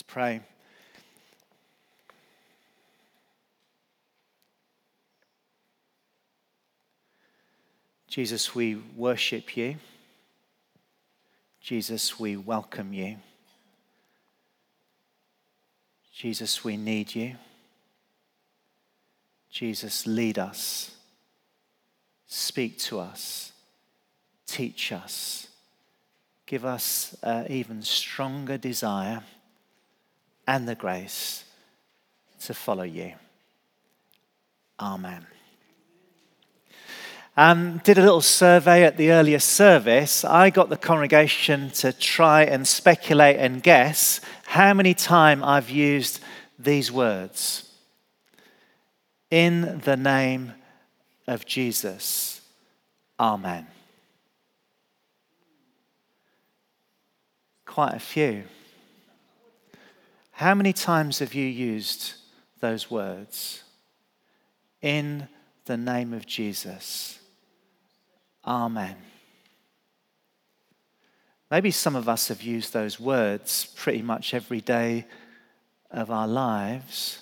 Let's pray. Jesus, we worship you. Jesus, we welcome you. Jesus, we need you. Jesus, lead us, speak to us, teach us, give us an even stronger desire and the grace to follow you. Amen. Um, did a little survey at the earlier service. I got the congregation to try and speculate and guess how many times I've used these words in the name of Jesus. Amen. Quite a few. How many times have you used those words? In the name of Jesus. Amen. Maybe some of us have used those words pretty much every day of our lives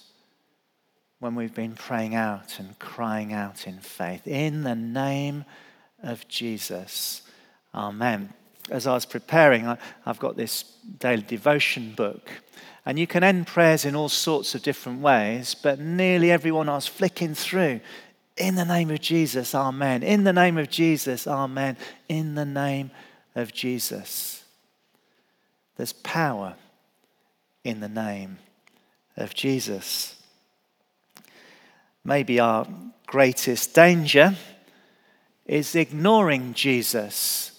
when we've been praying out and crying out in faith. In the name of Jesus. Amen. As I was preparing, I, have got this daily devotion book. And you can end prayers in all sorts of different ways, but nearly everyone I was flicking through, in the name of Jesus, amen. In the name of Jesus, amen. In the name of Jesus. There's power in the name of Jesus maybe our greatest danger is ignoring Jesus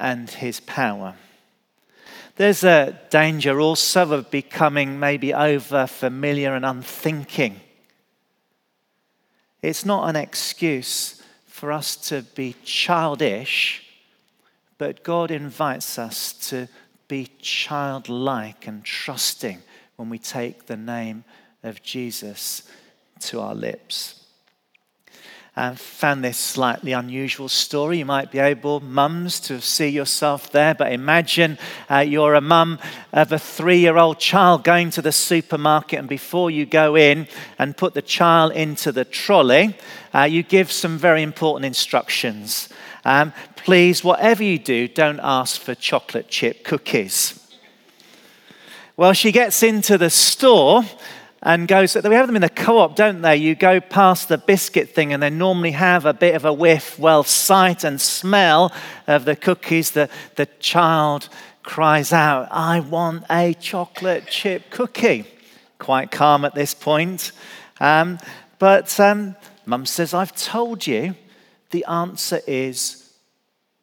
and his power. There's a danger also of becoming maybe over familiar and unthinking. It's not an excuse for us to be childish, but God invites us to be childlike and trusting when we take the name of Jesus to our lips. I found this slightly unusual story. You might be able, mums, to see yourself there, but imagine uh, you're a mum of a three year old child going to the supermarket, and before you go in and put the child into the trolley, uh, you give some very important instructions. Um, please, whatever you do, don't ask for chocolate chip cookies. Well, she gets into the store and goes, so we have them in the co op, don't they? You go past the biscuit thing and they normally have a bit of a whiff, well, sight and smell of the cookies. The, the child cries out, I want a chocolate chip cookie. Quite calm at this point. Um, but um, mum says, I've told you the answer is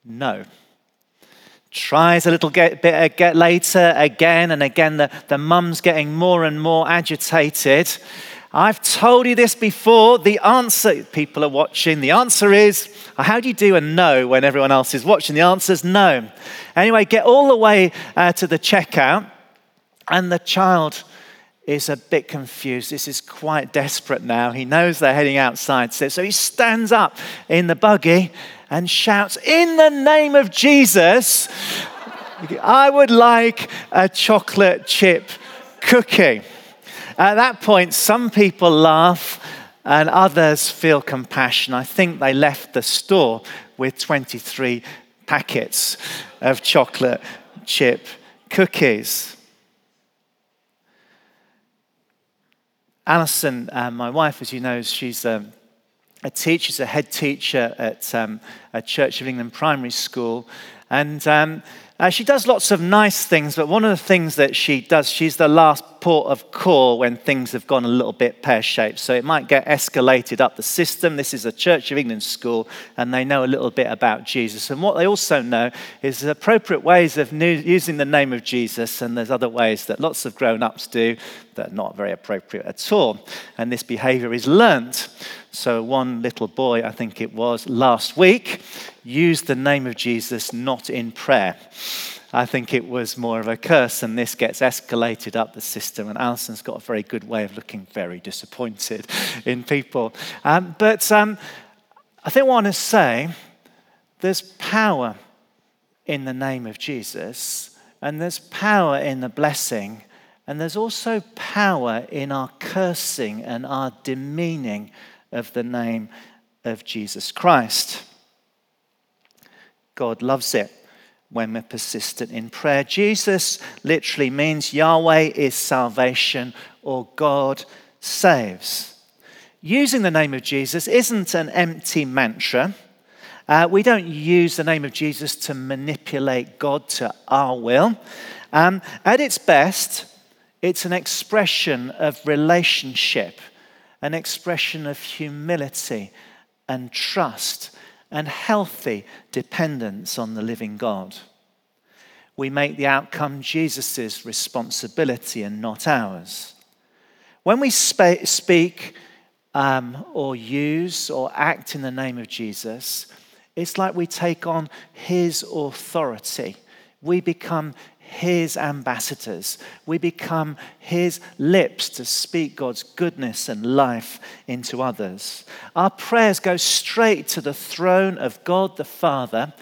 no tries a little get, bit uh, get later again and again. The, the mum's getting more and more agitated. I've told you this before. The answer, people are watching, the answer is how do you do a no when everyone else is watching? The answer is no. Anyway, get all the way uh, to the checkout, and the child is a bit confused. This is quite desperate now. He knows they're heading outside. So he stands up in the buggy and shouts, In the name of Jesus, I would like a chocolate chip cookie. At that point, some people laugh and others feel compassion. I think they left the store with 23 packets of chocolate chip cookies. Alison, uh, my wife, as you know, she's um, a teacher, she's a head teacher at um, a Church of England primary school. And um, uh, she does lots of nice things, but one of the things that she does, she's the last port of call when things have gone a little bit pear shaped. So it might get escalated up the system. This is a Church of England school, and they know a little bit about Jesus. And what they also know is appropriate ways of new, using the name of Jesus, and there's other ways that lots of grown ups do that are not very appropriate at all. And this behavior is learnt. So, one little boy, I think it was, last week, used the name of Jesus not in prayer. I think it was more of a curse, and this gets escalated up the system. And Alison's got a very good way of looking very disappointed in people. Um, but um, I think what I want to say there's power in the name of Jesus, and there's power in the blessing And there's also power in our cursing and our demeaning of the name of Jesus Christ. God loves it when we're persistent in prayer. Jesus literally means Yahweh is salvation or God saves. Using the name of Jesus isn't an empty mantra. Uh, we don't use the name of Jesus to manipulate God to our will. Um, at its best, it's an expression of relationship, an expression of humility and trust and healthy dependence on the living God. We make the outcome Jesus' responsibility and not ours. When we sp- speak um, or use or act in the name of Jesus, it's like we take on his authority. We become his ambassadors. We become his lips to speak God's goodness and life into others. Our prayers go straight to the throne of God the Father.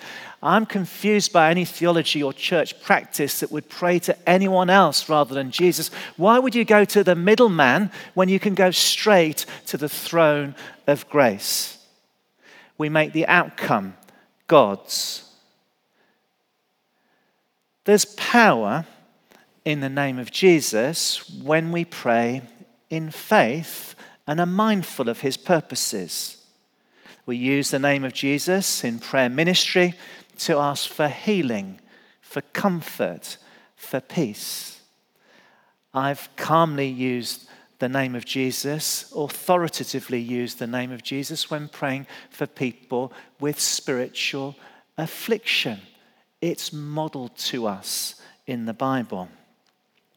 I'm confused by any theology or church practice that would pray to anyone else rather than Jesus. Why would you go to the middleman when you can go straight to the throne of grace? We make the outcome God's there's power in the name of Jesus when we pray in faith and are mindful of his purposes. We use the name of Jesus in prayer ministry to ask for healing, for comfort, for peace. I've calmly used the name of Jesus, authoritatively used the name of Jesus when praying for people with spiritual affliction. It's modeled to us in the Bible.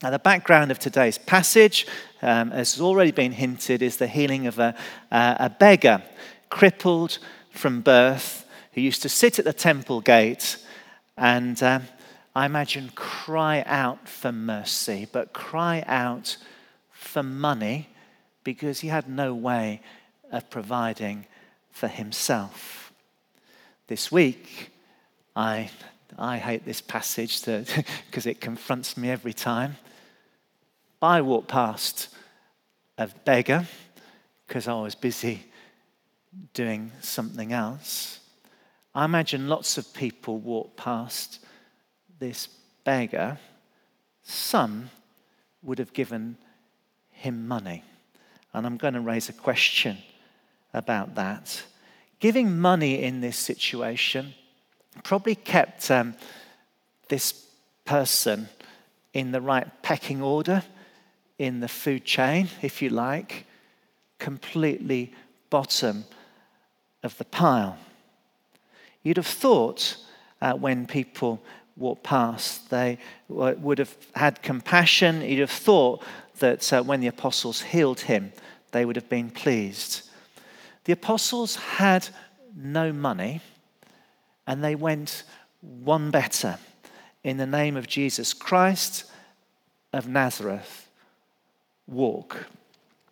Now, the background of today's passage, um, as has already been hinted, is the healing of a, uh, a beggar, crippled from birth, who used to sit at the temple gate and uh, I imagine cry out for mercy, but cry out for money because he had no way of providing for himself. This week, I I hate this passage because it confronts me every time. I walked past a beggar because I was busy doing something else. I imagine lots of people walk past this beggar. Some would have given him money. And I'm going to raise a question about that. Giving money in this situation probably kept um, this person in the right pecking order in the food chain, if you like, completely bottom of the pile. You'd have thought uh, when people walked past, they would have had compassion. You'd have thought that uh, when the apostles healed him, they would have been pleased. The apostles had no money and they went one better. In the name of Jesus Christ of Nazareth, walk.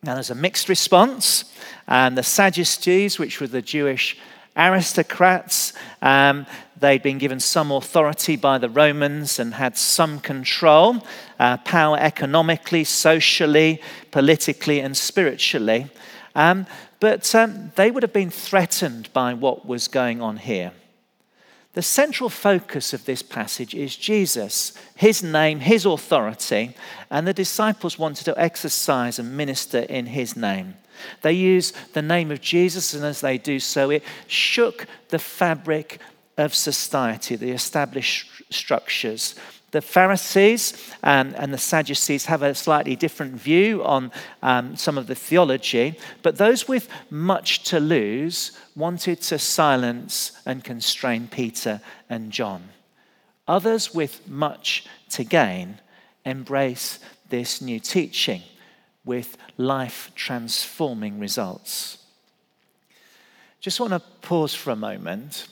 Now, there's a mixed response. And the Sadducees, which were the Jewish aristocrats, um, they'd been given some authority by the Romans and had some control, uh, power economically, socially, politically, and spiritually. Um, but um, they would have been threatened by what was going on here. The central focus of this passage is Jesus, his name, his authority, and the disciples wanted to exercise and minister in his name. They use the name of Jesus, and as they do so, it shook the fabric of society, the established structures. The Pharisees and, and, the Sadducees have a slightly different view on um, some of the theology, but those with much to lose wanted to silence and constrain Peter and John. Others with much to gain embrace this new teaching with life transforming results. Just want to pause for a moment.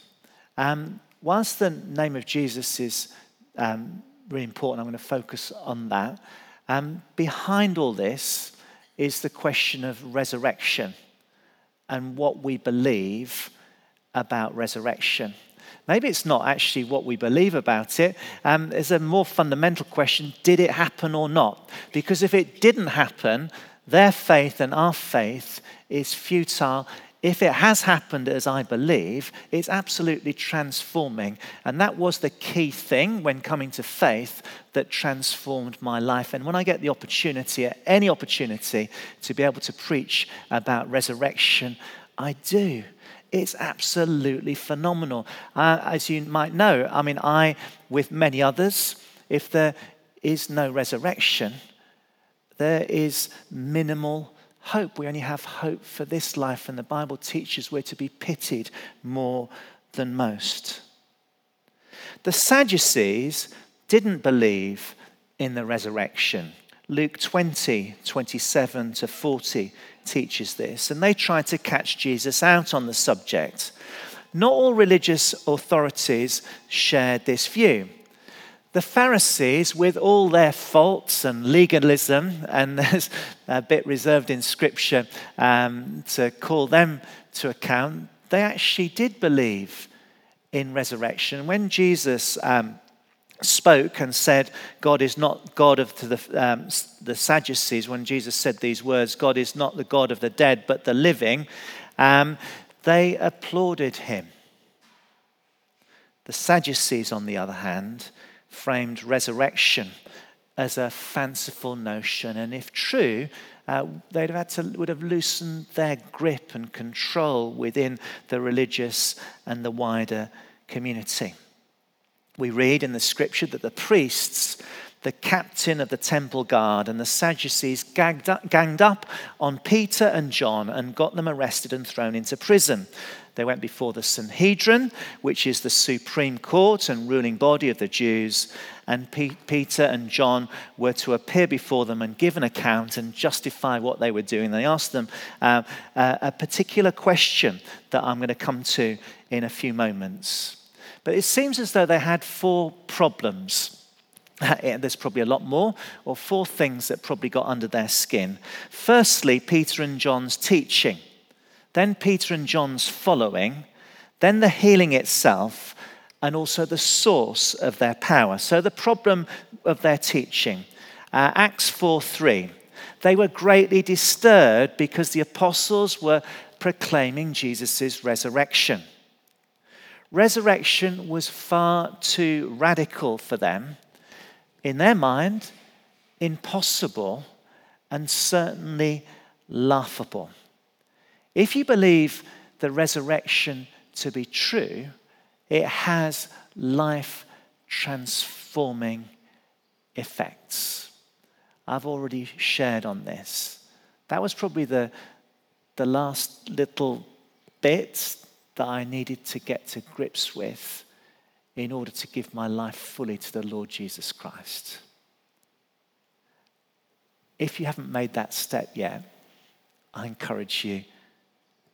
Um, whilst the name of Jesus is um, really important. I'm going to focus on that. Um, behind all this is the question of resurrection and what we believe about resurrection. Maybe it's not actually what we believe about it. Um, there's a more fundamental question did it happen or not? Because if it didn't happen, their faith and our faith is futile if it has happened as I believe, it's absolutely transforming. And that was the key thing when coming to faith that transformed my life. And when I get the opportunity, any opportunity, to be able to preach about resurrection, I do. It's absolutely phenomenal. Uh, as you might know, I mean, I, with many others, if there is no resurrection, there is minimal hope. We only have hope for this life, and the Bible teaches we're to be pitied more than most. The Sadducees didn't believe in the resurrection. Luke 20, 27 to 40 teaches this, and they tried to catch Jesus out on the subject. Not all religious authorities shared this view the Pharisees, with all their faults and legalism, and there's a bit reserved in Scripture um, to call them to account, they actually did believe in resurrection. When Jesus um, spoke and said, God is not God of the, um, the Sadducees, when Jesus said these words, God is not the God of the dead, but the living, um, they applauded him. The Sadducees, on the other hand, framed resurrection as a fanciful notion. And if true, uh, they'd have had to, would have loosened their grip and control within the religious and the wider community. We read in the scripture that the priests, the captain of the temple guard, and the Sadducees up, ganged up on Peter and John and got them arrested and thrown into prison. They went before the Sanhedrin, which is the supreme court and ruling body of the Jews. And P- Peter and John were to appear before them and give an account and justify what they were doing. They asked them uh, uh, a particular question that I'm going to come to in a few moments. But it seems as though they had four problems. There's probably a lot more, or four things that probably got under their skin. Firstly, Peter and John's teaching then Peter and John's following, then the healing itself, and also the source of their power. So the problem of their teaching. Uh, Acts 4 3. They were greatly disturbed because the apostles were proclaiming Jesus' resurrection. Resurrection was far too radical for them. In their mind, impossible and certainly laughable. If you believe the resurrection to be true, it has life transforming effects. I've already shared on this. That was probably the, the last little bit that I needed to get to grips with in order to give my life fully to the Lord Jesus Christ. If you haven't made that step yet, I encourage you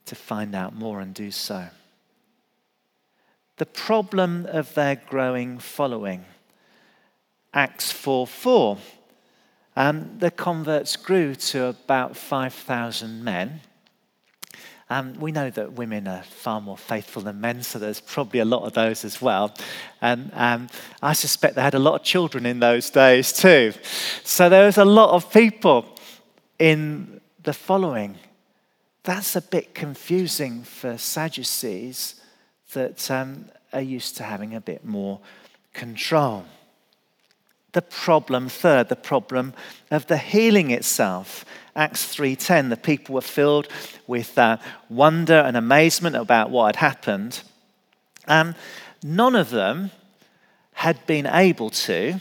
to find out more and do so. The problem of their growing following. Acts 4 4. Um, the converts grew to about 5,000 men. Um, we know that women are far more faithful than men, so there's probably a lot of those as well. And um, I suspect they had a lot of children in those days too. So there was a lot of people in the following. That's a bit confusing for Sadducees that um, are used to having a bit more control. The problem, third, the problem of the healing itself. Acts 3:10, the people were filled with uh, wonder and amazement about what had happened. Um, none of them had been able to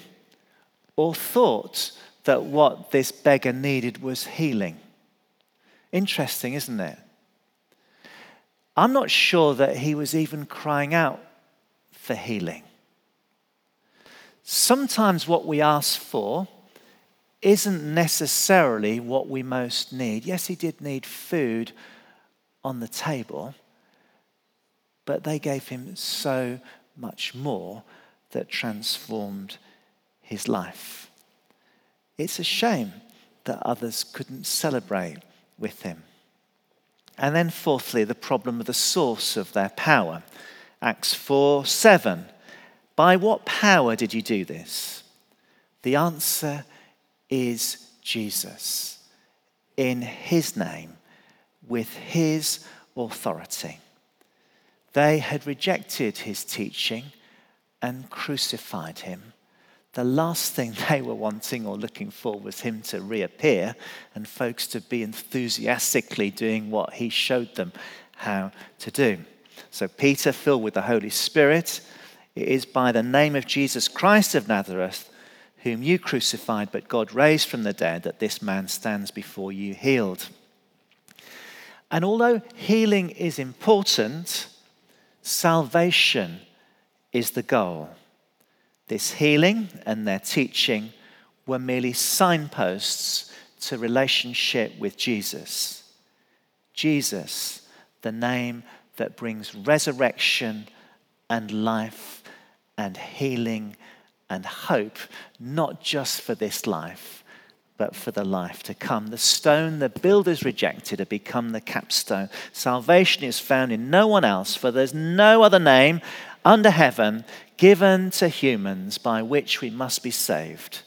or thought that what this beggar needed was healing. Interesting, isn't it? I'm not sure that he was even crying out for healing. Sometimes what we ask for isn't necessarily what we most need. Yes, he did need food on the table, but they gave him so much more that transformed his life. It's a shame that others couldn't celebrate with him. And then, fourthly, the problem of the source of their power. Acts 4 7. By what power did you do this? The answer is Jesus. In his name, with his authority. They had rejected his teaching and crucified him. The last thing they were wanting or looking for was him to reappear and folks to be enthusiastically doing what he showed them how to do. So, Peter, filled with the Holy Spirit, it is by the name of Jesus Christ of Nazareth, whom you crucified, but God raised from the dead, that this man stands before you healed. And although healing is important, salvation is the goal. This healing and their teaching were merely signposts to relationship with Jesus. Jesus, the name that brings resurrection and life and healing and hope, not just for this life, but for the life to come. The stone the builders rejected had become the capstone. Salvation is found in no one else, for there's no other name under heaven given to humans by which we must be saved.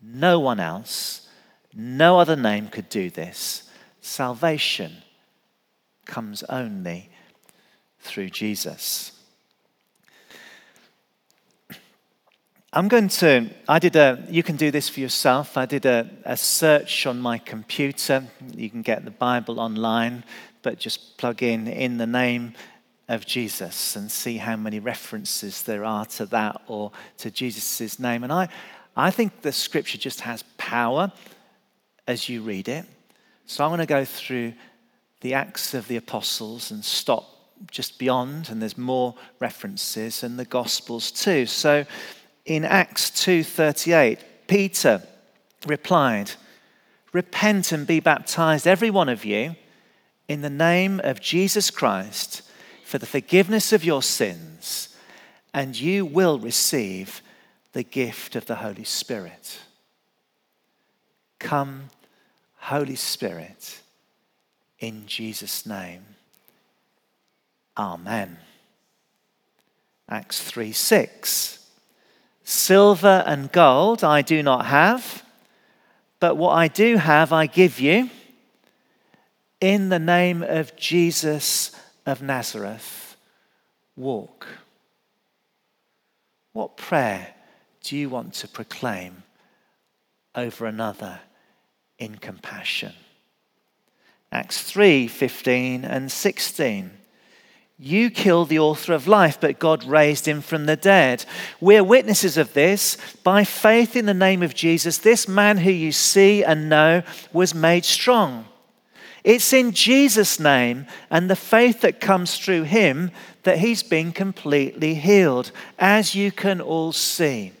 No one else, no other name could do this. Salvation comes only through Jesus. I'm going to, I did a, you can do this for yourself. I did a, a search on my computer. You can get the Bible online, but just plug in in the name of Jesus and see how many references there are to that or to Jesus' name. And I, I think the scripture just has power as you read it. So I'm going to go through the Acts of the Apostles and stop just beyond, and there's more references, and the Gospels too. So in Acts 2:38, Peter replied, "Repent and be baptized every one of you in the name of Jesus Christ for the forgiveness of your sins, and you will receive the gift of the Holy Spirit." Come, Holy Spirit, in Jesus' name. Amen. Acts 3 6. Silver and gold I do not have, but what I do have I give you. In the name of Jesus of Nazareth, walk. What prayer do you want to proclaim over another in compassion? Acts 3 15 and 16. You killed the author of life, but God raised him from the dead. We're witnesses of this. By faith in the name of Jesus, this man who you see and know was made strong. It's in Jesus' name and the faith that comes through him that he's been completely healed, as you can all see.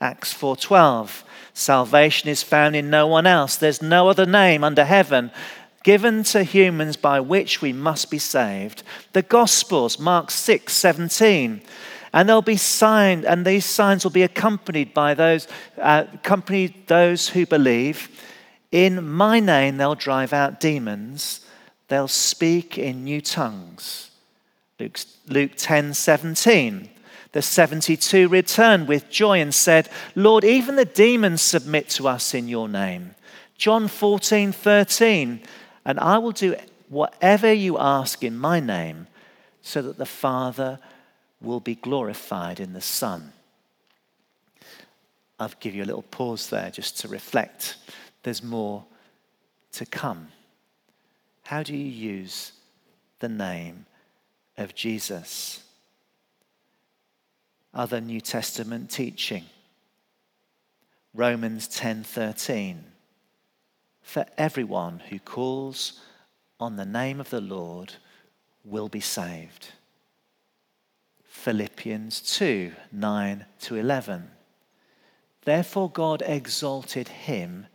Acts 4:12 Salvation is found in no one else. There's no other name under heaven given to humans by which we must be saved. The Gospels, Mark 6 17. And they'll be signed, and these signs will be accompanied by those, uh, accompanied those who believe. In my name, they'll drive out demons. They'll speak in new tongues. Luke, Luke 10 17. The 72 returned with joy and said, Lord, even the demons submit to us in your name. John 14 13 and I will do whatever you ask in my name so that the Father will be glorified in the Son. I'll give you a little pause there just to reflect. There's more to come. How do you use the name of Jesus? Other New Testament teaching. Romans 10:13 for everyone who calls on the name of the Lord will be saved. Philippians 2 9 to 11. Therefore, God exalted him,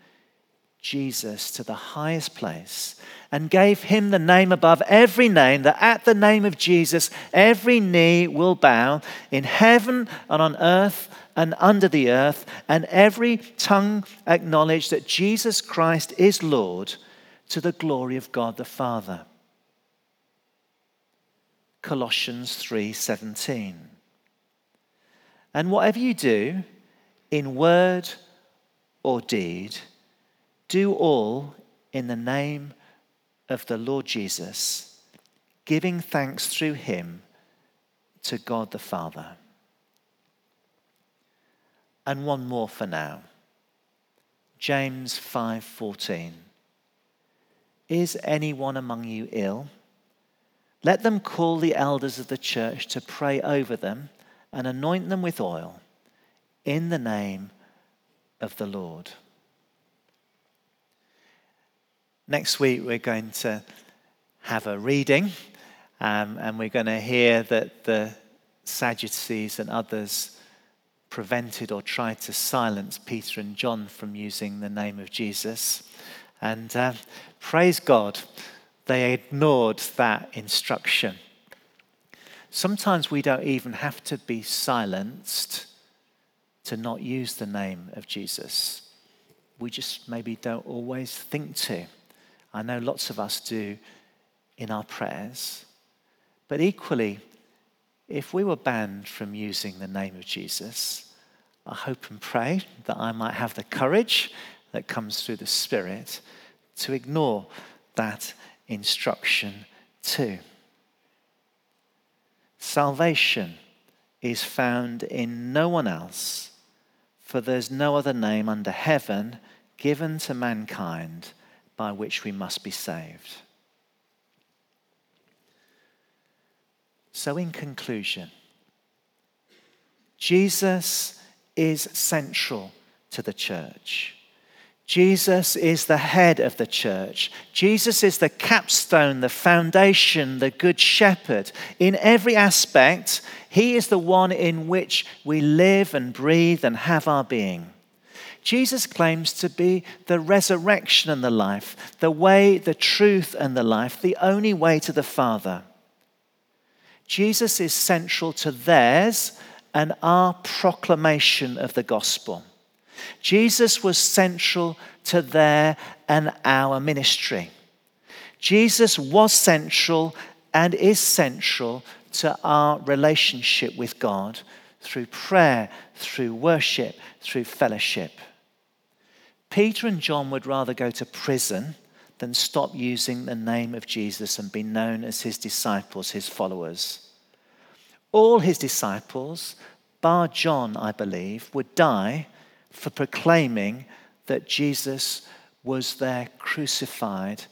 Jesus, to the highest place and gave him the name above every name, that at the name of Jesus every knee will bow in heaven and on earth and under the earth, and every tongue acknowledge that Jesus Christ is Lord to the glory of God the Father. Colossians 3:17. And whatever you do in word or deed, do all in the name of the Lord Jesus, giving thanks through him to God the Father. And one more for now. James 5:14 Is anyone among you ill? Let them call the elders of the church to pray over them and anoint them with oil in the name of the Lord. Next week, we're going to have a reading, um, and we're going to hear that the Sadducees and others prevented or tried to silence Peter and John from using the name of Jesus. And uh, praise God they ignored that instruction. Sometimes we don't even have to be silenced to not use the name of Jesus. We just maybe don't always think to. I know lots of us do in our prayers. But equally, if we were banned from using the name of Jesus, I hope and pray that I might have the courage that comes through the Spirit to ignore that instruction too. Salvation is found in no one else, for there's no other name under heaven given to mankind by which we must be saved. So, in conclusion, Jesus is central to the church. Jesus is the head of the church. Jesus is the capstone, the foundation, the good shepherd. In every aspect, he is the one in which we live and breathe and have our being. Jesus claims to be the resurrection and the life, the way, the truth, and the life, the only way to the Father. Jesus is central to theirs and our proclamation of the gospel. Jesus was central to their and our ministry. Jesus was central and is central to our relationship with God through prayer, through worship, through fellowship. Peter and John would rather go to prison than stop using the name of Jesus and be known as his disciples, his followers. All his disciples, bar John, I believe, would die for proclaiming that Jesus was their crucified,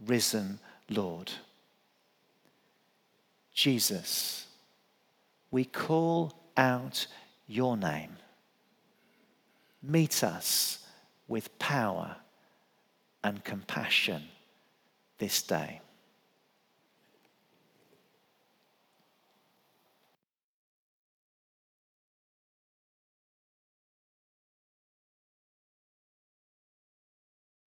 risen Lord. Jesus, we call out your name. Meet us with power and compassion this day.